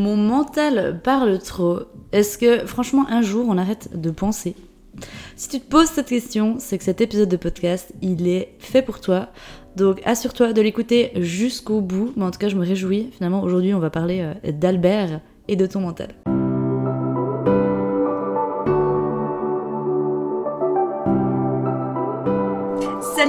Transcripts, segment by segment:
mon mental parle trop Est-ce que franchement un jour on arrête de penser? Si tu te poses cette question, c'est que cet épisode de podcast, il est fait pour toi. Donc assure-toi de l'écouter jusqu'au bout. Mais en tout cas, je me réjouis. Finalement, aujourd'hui, on va parler euh, d'Albert et de ton mental.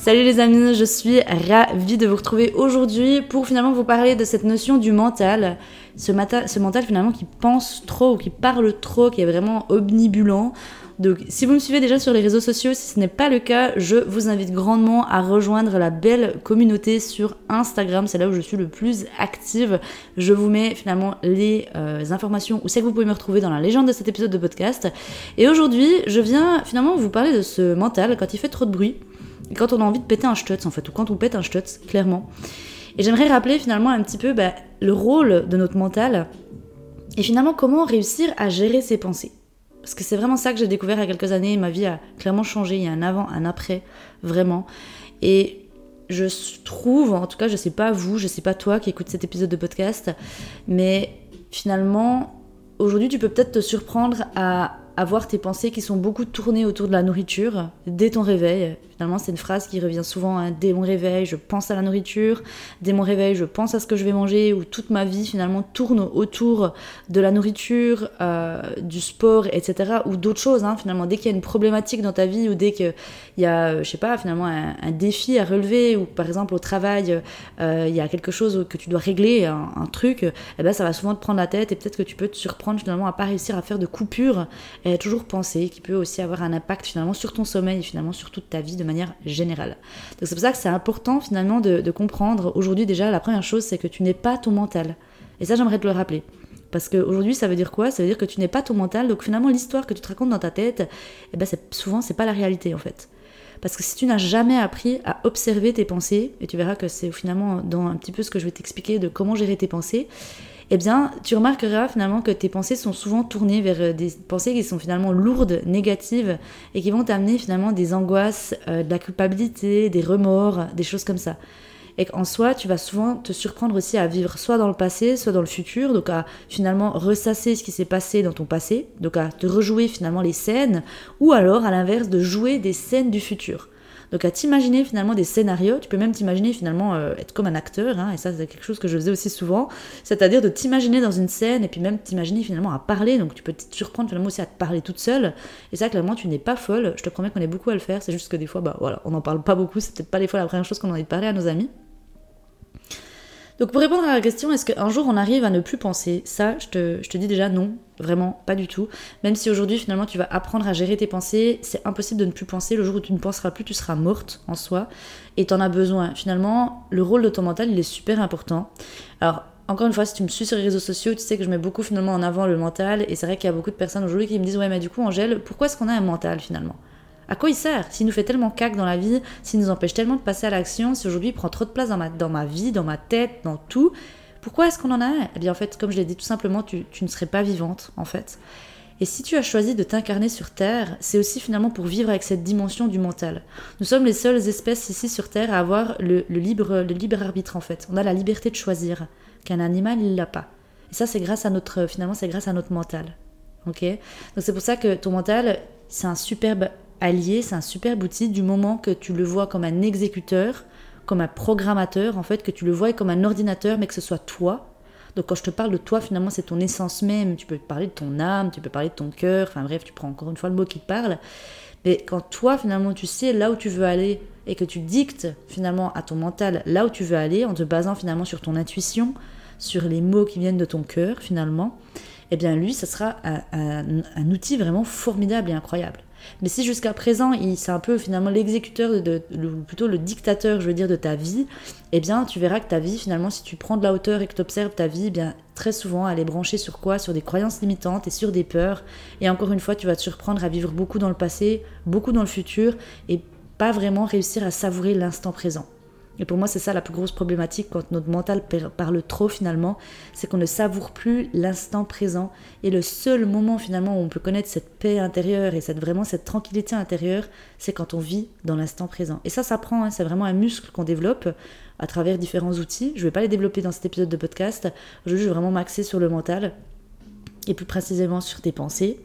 Salut les amis, je suis ravie de vous retrouver aujourd'hui pour finalement vous parler de cette notion du mental. Ce, mental finalement qui pense trop ou qui parle trop, qui est vraiment omnibulant. Donc si vous me suivez déjà sur les réseaux sociaux, si ce n'est pas le cas, je vous invite grandement à rejoindre la belle communauté sur Instagram. C'est là où je suis le plus active. Je vous mets finalement les euh, informations où c'est que vous pouvez me retrouver dans la légende de cet épisode de podcast. Et aujourd'hui, je viens finalement vous parler de ce mental quand il fait trop de bruit quand on a envie de péter un stutz, en fait, ou quand on pète un stutz, clairement. Et j'aimerais rappeler finalement un petit peu bah, le rôle de notre mental et finalement comment réussir à gérer ses pensées. Parce que c'est vraiment ça que j'ai découvert il y a quelques années. Ma vie a clairement changé. Il y a un avant, un après, vraiment. Et je trouve, en tout cas, je sais pas vous, je sais pas toi qui écoute cet épisode de podcast, mais finalement, aujourd'hui, tu peux peut-être te surprendre à avoir tes pensées qui sont beaucoup tournées autour de la nourriture dès ton réveil. Finalement, c'est une phrase qui revient souvent hein, dès mon réveil, je pense à la nourriture. Dès mon réveil, je pense à ce que je vais manger. Ou toute ma vie finalement tourne autour de la nourriture, euh, du sport, etc. Ou d'autres choses. Hein, finalement, dès qu'il y a une problématique dans ta vie ou dès qu'il y a, euh, je sais pas, finalement un, défi à relever ou par exemple au travail, euh, il y a quelque chose que tu dois régler, un, truc, eh ben ça va souvent te prendre la tête et peut-être que tu peux te surprendre finalement à pas réussir à faire de coupure à toujours penser, qui peut aussi avoir un impact finalement sur ton sommeil et finalement sur toute ta vie de manière générale. Donc c'est pour ça que c'est important finalement de, comprendre aujourd'hui déjà la première chose c'est que tu n'es pas ton mental. Et ça j'aimerais te le rappeler. Parce qu'aujourd'hui, ça veut dire quoi? Ça veut dire que tu n'es pas ton mental. Donc finalement, l'histoire que tu te racontes dans ta tête, eh ben, souvent, c'est pas la réalité en fait. Parce que si tu n'as jamais appris à observer tes pensées, et tu verras que c'est finalement dans un petit peu ce que je vais t'expliquer de comment gérer tes pensées, eh bien, tu remarqueras finalement que tes pensées sont souvent tournées vers euh, des pensées qui sont finalement lourdes, négatives, et qui vont t'amener finalement des angoisses, euh, de la culpabilité, des remords, des choses comme ça. Et qu'en soi, tu vas souvent te surprendre aussi à vivre soit dans le passé, soit dans le futur, donc à finalement ressasser ce qui s'est passé dans ton passé, donc à te rejouer finalement les scènes, ou alors à l'inverse de jouer des scènes du futur. Donc à t'imaginer finalement des scénarios, tu peux même t'imaginer finalement euh, être comme un acteur, hein, et ça c'est quelque chose que je faisais aussi souvent, c'est-à-dire de t'imaginer dans une scène et puis même t'imaginer finalement à parler, donc tu peux te surprendre finalement aussi à te parler toute seule, et ça clairement tu n'es pas folle, je te promets qu'on est beaucoup à le faire, c'est juste que des fois bah voilà, on n'en parle pas beaucoup, c'est peut-être pas des fois la première chose qu'on a envie de parler à nos amis. Donc pour répondre à la question, est-ce qu'un jour on arrive à ne plus penser Ça, je te, je te dis déjà non, vraiment pas du tout. Même si aujourd'hui finalement tu vas apprendre à gérer tes pensées, c'est impossible de ne plus penser. Le jour où tu ne penseras plus, tu seras morte en soi et tu en as besoin. Finalement, le rôle de ton mental, il est super important. Alors encore une fois, si tu me suis sur les réseaux sociaux, tu sais que je mets beaucoup finalement en avant le mental. Et c'est vrai qu'il y a beaucoup de personnes aujourd'hui qui me disent Ouais, mais du coup, Angèle, pourquoi est-ce qu'on a un mental finalement? À quoi il sert S'il nous fait tellement cac dans la vie, s'il nous empêche tellement de passer à l'action, si aujourd'hui il prend trop de place dans ma, dans ma vie, dans ma tête, dans tout, pourquoi est-ce qu'on en a un? Eh bien en fait, comme je l'ai dit tout simplement, tu, tu ne serais pas vivante en fait. Et si tu as choisi de t'incarner sur Terre, c'est aussi finalement pour vivre avec cette dimension du mental. Nous sommes les seules espèces ici sur Terre à avoir le, libre, le libre arbitre en fait. On a la liberté de choisir, qu'un animal il l'a pas. Et ça c'est grâce à notre finalement c'est grâce à notre mental. Ok? Donc c'est pour ça que ton mental c'est un superbe allié, c'est un super outil du moment que tu le vois comme un exécuteur, comme un programmateur, en fait, que tu le vois comme un ordinateur, mais que ce soit toi. Donc quand je te parle de toi, finalement, c'est ton essence même. Tu peux parler de ton âme, tu peux parler de ton cœur, enfin bref, tu prends encore une fois le mot qui te parle. Mais quand toi, finalement, tu sais là où tu veux aller et que tu dictes finalement à ton mental là où tu veux aller, en te basant finalement sur ton intuition, sur les mots qui viennent de ton cœur, finalement, eh bien lui, ce sera un outil vraiment formidable et incroyable. Mais si jusqu'à présent, c'est un peu finalement l'exécuteur, de, plutôt le dictateur, je veux dire, de ta vie, eh bien, tu verras que ta vie, finalement, si tu prends de la hauteur et que tu observes ta vie, eh bien, très souvent, elle est branchée sur quoi? Sur des croyances limitantes et sur des peurs. Et encore une fois, tu vas te surprendre à vivre beaucoup dans le passé, beaucoup dans le futur, et pas vraiment réussir à savourer l'instant présent. Et pour moi, c'est ça la plus grosse problématique quand notre mental parle trop finalement, c'est qu'on ne savoure plus l'instant présent. Et le seul moment finalement où on peut connaître cette paix intérieure et cette, vraiment cette tranquillité intérieure, c'est quand on vit dans l'instant présent. Et ça, ça prend, hein, c'est vraiment un muscle qu'on développe à travers différents outils. Je ne vais pas les développer dans cet épisode de podcast. Je vais vraiment m'axer sur le mental et plus précisément sur tes pensées.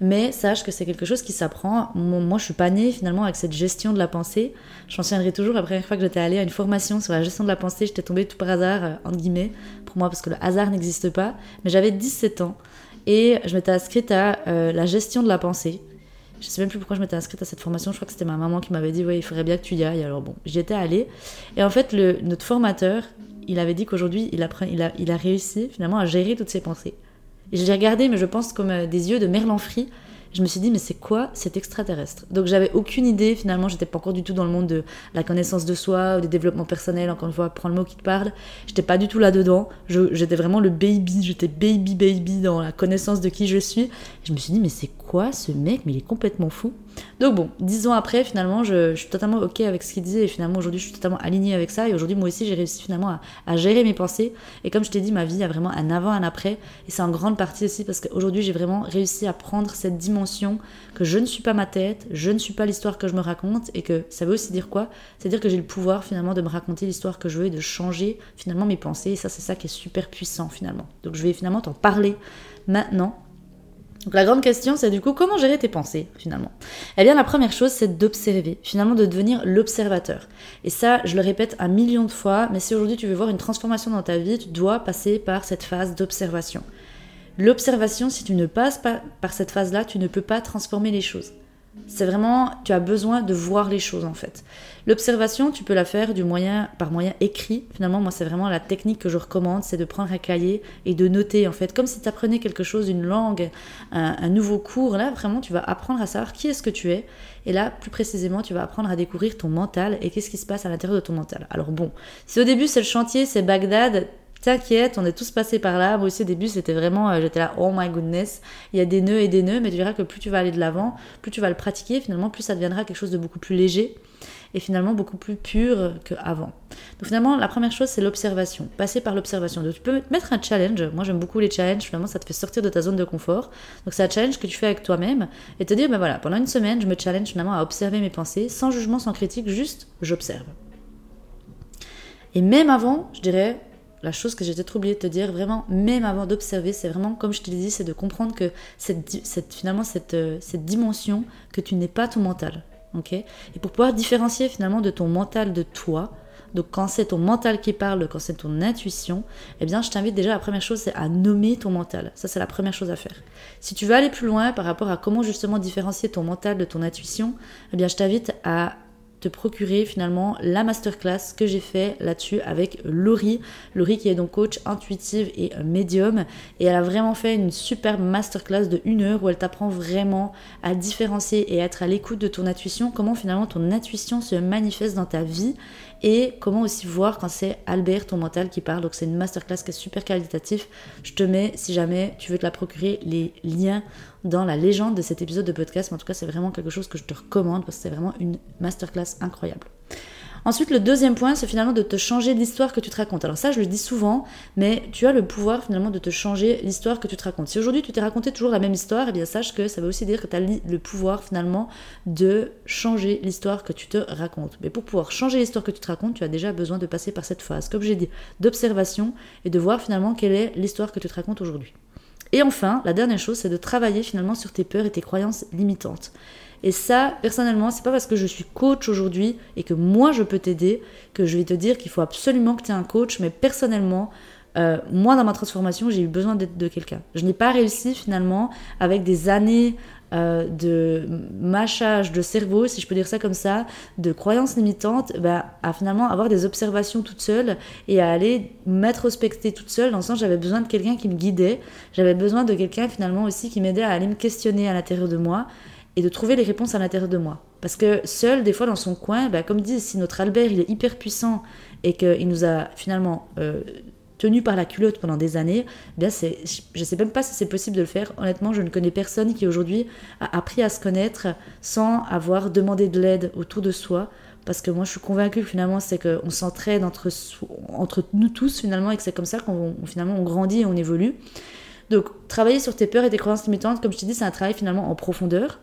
Mais sache que c'est quelque chose qui s'apprend. Moi, je suis pas née finalement avec cette gestion de la pensée. Je m'en toujours la première fois que j'étais allée à une formation sur la gestion de la pensée. J'étais tombée tout par hasard, euh, entre guillemets, pour moi, parce que le hasard n'existe pas. Mais j'avais 17 ans et je m'étais inscrite à euh, la gestion de la pensée. Je sais même plus pourquoi je m'étais inscrite à cette formation. Je crois que c'était ma maman qui m'avait dit, ouais, il faudrait bien que tu y ailles. Alors bon, j'y étais allée. Et en fait, le, notre formateur, il avait dit qu'aujourd'hui, il, il a réussi finalement à gérer toutes ses pensées. Et je l'ai regardé, mais je pense comme euh, des yeux de Merlan Free. Je me suis dit, mais c'est quoi cet extraterrestre? Donc j'avais aucune idée, finalement, j'étais pas encore du tout dans le monde de la connaissance de soi ou du développement personnel, encore une fois, prends le mot qui te parle. J'étais pas du tout là-dedans. J'étais vraiment le baby, j'étais baby baby dans la connaissance de qui je suis. je me suis dit, mais c'est quoi ce mec? Mais il est complètement fou. Donc bon, dix ans après, finalement, je, suis totalement ok avec ce qu'il disait et finalement aujourd'hui, je suis totalement alignée avec ça. Et aujourd'hui, moi aussi, j'ai réussi finalement à, gérer mes pensées. Et comme je t'ai dit, ma vie a vraiment un avant, un après. Et c'est en grande partie aussi parce qu'aujourd'hui, j'ai vraiment réussi à prendre cette dimension que je ne suis pas ma tête, je ne suis pas l'histoire que je me raconte et que ça veut aussi dire quoi? C'est-à-dire que j'ai le pouvoir finalement de me raconter l'histoire que je veux et de changer finalement mes pensées. Et ça, c'est ça qui est super puissant finalement. Donc je vais finalement t'en parler maintenant donc la grande question, c'est du coup comment gérer tes pensées finalement? Eh bien la première chose, c'est d'observer, finalement de devenir l'observateur. Et ça, je le répète un million de fois, mais si aujourd'hui tu veux voir une transformation dans ta vie, tu dois passer par cette phase d'observation. L'observation, si tu ne passes pas par cette phase-là, tu ne peux pas transformer les choses. C'est vraiment, tu as besoin de voir les choses en fait. L'observation, tu peux la faire du moyen, par moyen écrit. Finalement, moi, c'est vraiment la technique que je recommande, c'est de prendre un cahier et de noter en fait, comme si tu apprenais quelque chose, une langue, un, nouveau cours. Là, vraiment, tu vas apprendre à savoir qui est-ce que tu es. Et là, plus précisément, tu vas apprendre à découvrir ton mental et qu'est-ce qui se passe à l'intérieur de ton mental. Alors bon, si au début c'est le chantier, c'est Bagdad, T'inquiète, on est tous passés par là. Moi aussi, au début, c'était vraiment, euh, j'étais là, oh my goodness, il y a des nœuds et des nœuds, mais tu verras que plus tu vas aller de l'avant, plus tu vas le pratiquer, finalement, plus ça deviendra quelque chose de beaucoup plus léger et finalement beaucoup plus pur qu'avant. Donc finalement, la première chose, c'est l'observation. Passer par l'observation. Donc tu peux mettre un challenge. Moi, j'aime beaucoup les challenges. Finalement, ça te fait sortir de ta zone de confort. Donc c'est un challenge que tu fais avec toi-même et te dire, ben voilà, pendant une semaine, je me challenge finalement à observer mes pensées, sans jugement, sans critique, juste j'observe. Et même avant, je dirais, la chose que j'étais trop oublié de te dire, vraiment, même avant d'observer, c'est vraiment, comme je te l'ai dit, c'est de comprendre que cette, cette finalement, cette, euh, cette dimension, que tu n'es pas ton mental. ok? Et pour pouvoir différencier finalement de ton mental de toi, donc quand c'est ton mental qui parle, quand c'est ton intuition, eh bien je t'invite déjà, la première chose, c'est à nommer ton mental. Ça, c'est la première chose à faire. Si tu veux aller plus loin par rapport à comment justement différencier ton mental de ton intuition, eh bien je t'invite à te procurer finalement la masterclass que j'ai fait là-dessus avec Laurie. Laurie qui est donc coach intuitive et médium. Et elle a vraiment fait une super masterclass de une heure où elle t'apprend vraiment à différencier et à être à l'écoute de ton intuition, comment finalement ton intuition se manifeste dans ta vie et comment aussi voir quand c'est Albert, ton mental, qui parle. Donc c'est une masterclass qui est super qualitatif. Je te mets, si jamais tu veux te la procurer, les liens dans la légende de cet épisode de podcast. Mais en tout cas, c'est vraiment quelque chose que je te recommande parce que c'est vraiment une masterclass incroyable. Ensuite, le deuxième point, c'est finalement de te changer l'histoire que tu te racontes. Alors ça, je le dis souvent, mais tu as le pouvoir finalement de te changer l'histoire que tu te racontes. Si aujourd'hui tu t'es raconté toujours la même histoire, eh bien sache que ça veut aussi dire que tu as le pouvoir finalement de changer l'histoire que tu te racontes. Mais pour pouvoir changer l'histoire que tu te racontes, tu as déjà besoin de passer par cette phase, comme j'ai dit, d'observation et de voir finalement quelle est l'histoire que tu te racontes aujourd'hui. Et enfin, la dernière chose, c'est de travailler finalement sur tes peurs et tes croyances limitantes. Et ça, personnellement, c'est pas parce que je suis coach aujourd'hui et que moi je peux t'aider que je vais te dire qu'il faut absolument que tu aies un coach, mais personnellement, euh, moi dans ma transformation, j'ai eu besoin d'être de quelqu'un. Je n'ai pas réussi finalement avec des années euh, de mâchage de cerveau, si je peux dire ça comme ça, de croyances limitantes, bah, à finalement avoir des observations toute seule et à aller m'introspecter toute seule, dans le sens j'avais besoin de quelqu'un qui me guidait, j'avais besoin de quelqu'un finalement aussi qui m'aidait à aller me questionner à l'intérieur de moi et de trouver les réponses à l'intérieur de moi. Parce que seul, des fois, dans son coin, bah, comme dit, si notre Albert, il est hyper puissant et qu'il nous a finalement euh, tenu par la culotte pendant des années, bien c'est, je ne sais même pas si c'est possible de le faire. Honnêtement, je ne connais personne qui aujourd'hui a appris à se connaître sans avoir demandé de l'aide autour de soi. Parce que moi, je suis convaincue que finalement, c'est qu'on s'entraide entre, entre nous tous, finalement, et que c'est comme ça qu'on finalement on grandit et on évolue. Donc, travailler sur tes peurs et tes croyances limitantes, comme je t'ai dit, c'est un travail finalement en profondeur.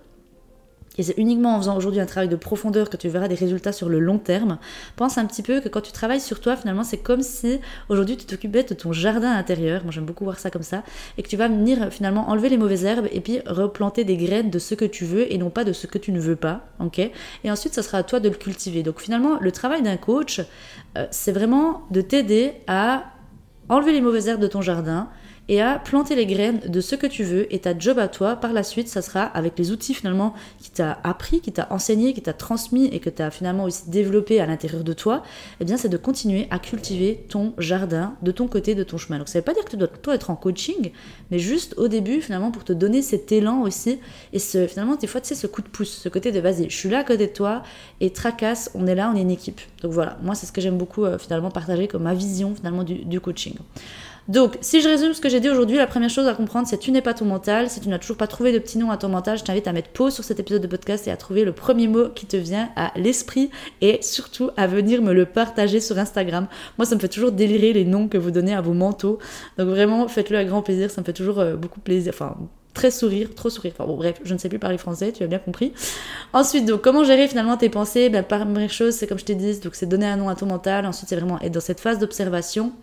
Et c'est uniquement en faisant aujourd'hui un travail de profondeur que tu verras des résultats sur le long terme. Pense un petit peu que quand tu travailles sur toi, finalement, c'est comme si aujourd'hui tu t'occupais de ton jardin intérieur. Moi, j'aime beaucoup voir ça comme ça. Et que tu vas venir finalement enlever les mauvaises herbes et puis replanter des graines de ce que tu veux et non pas de ce que tu ne veux pas. Et ensuite, ça sera à toi de le cultiver. Donc finalement, le travail d'un coach, euh, c'est vraiment de t'aider à enlever les mauvaises herbes de ton jardin et à planter les graines de ce que tu veux. Et ta job à toi, par la suite, ça sera avec les outils finalement qui t'a appris, qui t'a enseigné, qui t'a transmis et que tu as finalement aussi développé à l'intérieur de toi, eh bien c'est de continuer à cultiver ton jardin de ton côté, de ton chemin. Donc ça veut pas dire que tu dois toi être en coaching, mais juste au début finalement pour te donner cet élan aussi et ce, finalement des fois tu sais ce coup de pouce, ce côté de vas-y, je suis là à côté de toi et tracasse, on est là, on est une équipe. Donc voilà, moi c'est ce que j'aime beaucoup euh, finalement partager comme ma vision finalement du coaching. Donc, si je résume ce que j'ai dit aujourd'hui, la première chose à comprendre, c'est tu n'es pas ton mental. Si tu n'as toujours pas trouvé de petit nom à ton mental, je t'invite à mettre pause sur cet épisode de podcast et à trouver le premier mot qui te vient à l'esprit et surtout à venir me le partager sur Instagram. Moi, ça me fait toujours délirer les noms que vous donnez à vos manteaux. Donc vraiment, faites-le avec grand plaisir. Ça me fait toujours euh, beaucoup plaisir. Enfin, très sourire, trop sourire. Enfin bon, bref, je ne sais plus parler français, tu as bien compris. Ensuite, donc, comment gérer finalement tes pensées? Ben, Première chose, c'est comme je t'ai dit, donc c'est donner un nom à ton mental. Ensuite, c'est vraiment être dans cette phase d'observation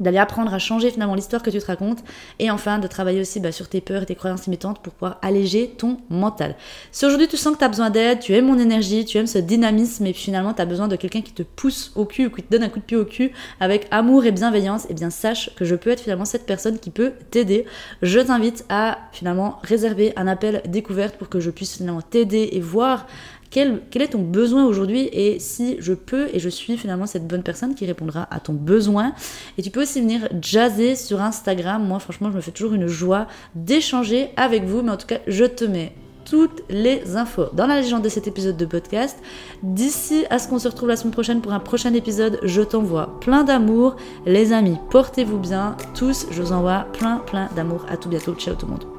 d'aller apprendre à changer finalement l'histoire que tu te racontes et enfin de travailler aussi bah, sur tes peurs et tes croyances limitantes pour pouvoir alléger ton mental. Si aujourd'hui tu sens que tu as besoin d'aide, tu aimes mon énergie, tu aimes ce dynamisme et finalement tu as besoin de quelqu'un qui te pousse au cul ou qui te donne un coup de pied au cul avec amour et bienveillance, et eh bien sache que je peux être finalement cette personne qui peut t'aider. Je t'invite à finalement réserver un appel découverte pour que je puisse finalement t'aider et voir quel, est ton besoin aujourd'hui et si je peux et je suis finalement cette bonne personne qui répondra à ton besoin. Et tu peux aussi venir jazzer sur Instagram. Moi, franchement, je me fais toujours une joie d'échanger avec vous. Mais en tout cas, je te mets toutes les infos dans la légende de cet épisode de podcast. D'ici à ce qu'on se retrouve la semaine prochaine pour un prochain épisode, je t'envoie plein d'amour. Les amis, portez-vous bien. Tous, je vous envoie plein, plein d'amour. À tout bientôt. Ciao tout le monde.